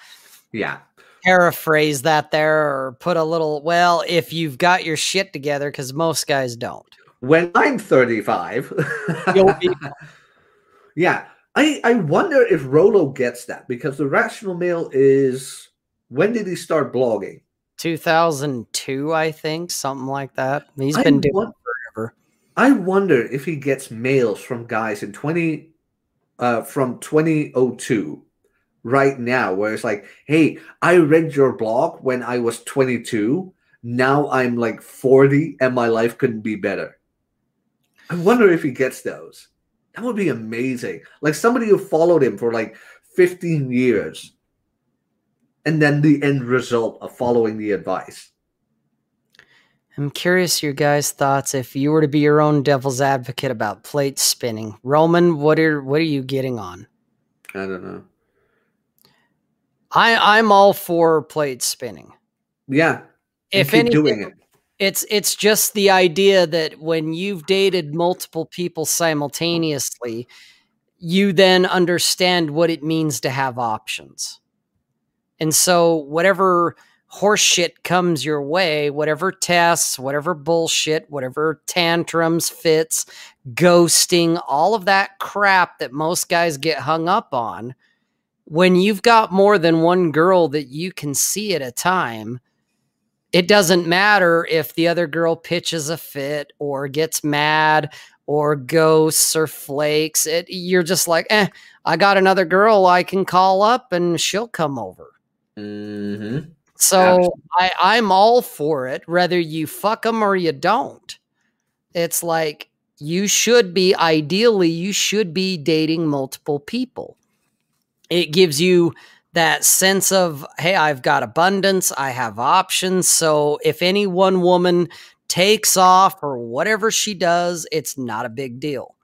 yeah, paraphrase that there or put a little. Well, if you've got your shit together, because most guys don't. when I'm 35, You'll be yeah, I, I wonder if Rollo gets that because the rational male is when did he start blogging? 2002, I think, something like that. He's I been doing won- forever. I wonder if he gets mails from guys in 20 uh from 2002 right now where it's like, "Hey, I read your blog when I was 22. Now I'm like 40 and my life couldn't be better." I wonder if he gets those. That would be amazing. Like somebody who followed him for like 15 years and then the end result of following the advice. I'm curious your guys' thoughts if you were to be your own devil's advocate about plate spinning. Roman, what are what are you getting on? I don't know. I I'm all for plate spinning. Yeah. If keep anything, doing it. it's it's just the idea that when you've dated multiple people simultaneously, you then understand what it means to have options. And so whatever horseshit comes your way, whatever tests, whatever bullshit, whatever tantrums, fits, ghosting, all of that crap that most guys get hung up on, when you've got more than one girl that you can see at a time, it doesn't matter if the other girl pitches a fit or gets mad or ghosts or flakes. It, you're just like, eh, I got another girl I can call up and she'll come over. Mm-hmm. So I, I'm all for it, whether you fuck them or you don't. It's like you should be, ideally, you should be dating multiple people. It gives you that sense of, hey, I've got abundance, I have options. So if any one woman takes off or whatever she does, it's not a big deal.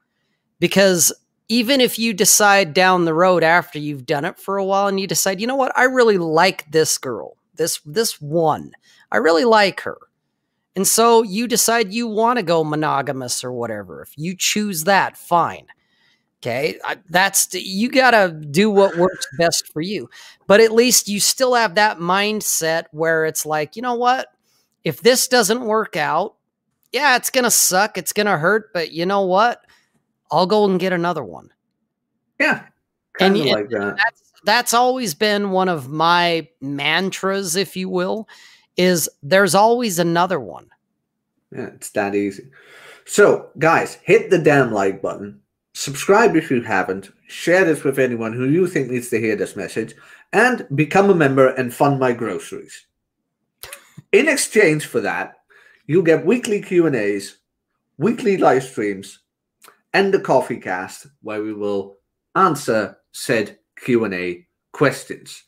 Because even if you decide down the road after you've done it for a while and you decide, you know what, I really like this girl, this this one, I really like her. And so you decide you want to go monogamous or whatever. If you choose that, fine. Okay, I, that's you got to do what works best for you. But at least you still have that mindset where it's like, you know what? If this doesn't work out, yeah, it's going to suck, it's going to hurt, but you know what? I'll go and get another one. Yeah. And Kind of like that. That's that's always been one of my mantras, if you will, is there's always another one. Yeah, it's that easy. So, guys, hit the damn like button. Subscribe if you haven't. Share this with anyone who you think needs to hear this message. And become a member and fund my groceries. In exchange for that, you'll get weekly Q&As, weekly live streams, and the coffee cast where we will answer said Q&A questions.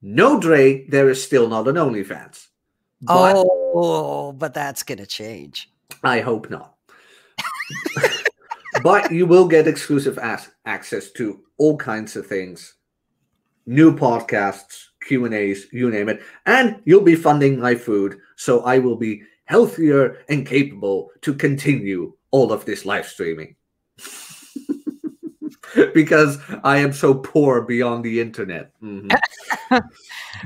No Dre, there is still not an OnlyFans. But oh, but that's gonna change. I hope not. but you will get exclusive as- access to all kinds of things, new podcasts, Q and A's, you name it, and you'll be funding my food, so I will be healthier and capable to continue all of this live streaming. because I am so poor beyond the internet. Mhm.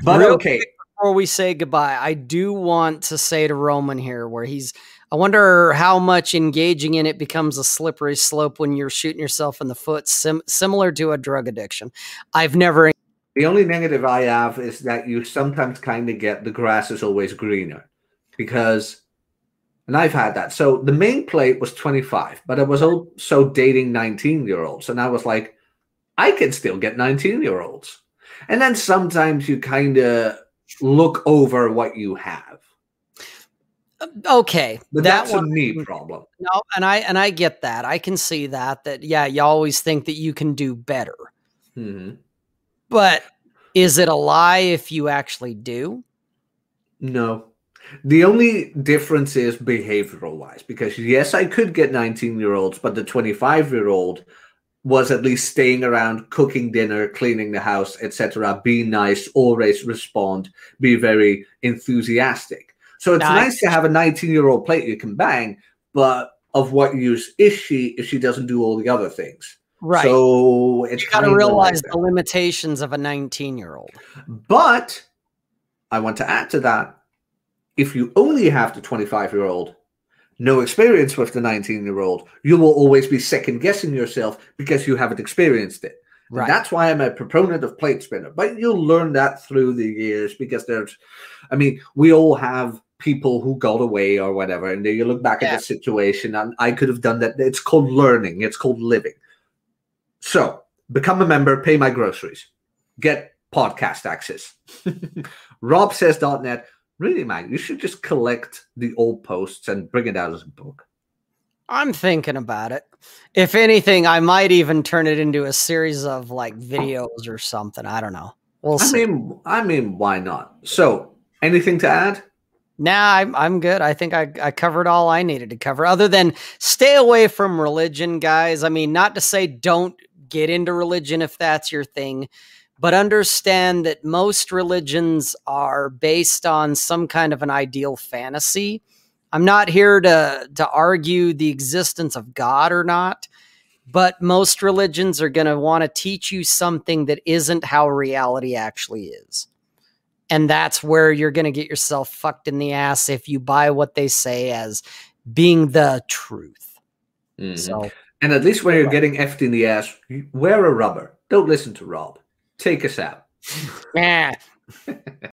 but Real okay. Before we say goodbye, I do want to say to Roman here where he's I wonder how much engaging in it becomes a slippery slope when you're shooting yourself in the foot, sim- similar to a drug addiction. I've never The only negative I have is that you sometimes kind of get the grass is always greener because, and I've had that. So the main plate was 25, but I was also dating 19 year olds. And I was like, I can still get 19 year olds. And then sometimes you kind of look over what you have. Okay. But that that's one- a me problem. No, and I and I get that. I can see that. That yeah, you always think that you can do better. hmm But is it a lie if you actually do? No. The only difference is behavioral wise, because yes, I could get 19 year olds, but the 25 year old was at least staying around, cooking dinner, cleaning the house, etc. Be nice, always respond, be very enthusiastic. So it's Nice. nice to have a 19 year old plate you can bang, but of what use is she if she doesn't do all the other things? Right. So it's you got to like realize the limitations of a 19 year old. But I want to add to that if you only have the 25 year old, no experience with the 19 year old, you will always be second guessing yourself because you haven't experienced it. And Right. that's why I'm a proponent of plate spinner. But you'll learn that through the years because there's, I mean, we all have people who got away or whatever, and then you look back yeah. at the situation, and I could have done that. It's called learning. It's called living. So become a member, pay my groceries, get podcast access. RobSays.net. Really, man, you should just collect the old posts and bring it out as a book. I'm thinking about it. If anything, I might even turn it into a series of like videos or something. I don't know. We'll I see. mean, I mean, why not? So, anything to add? Nah, I'm I'm good. I think I, I covered all I needed to cover. Other than stay away from religion, guys. I mean, not to say don't get into religion if that's your thing, but understand that most religions are based on some kind of an ideal fantasy. I'm not here to to argue the existence of God or not, but most religions are going to want to teach you something that isn't how reality actually is. And that's where you're going to get yourself fucked in the ass if you buy what they say as being the truth. Mm-hmm. So, and at least when you're getting effed in the ass, wear a rubber. Don't listen to Rob. Take us out. Yeah.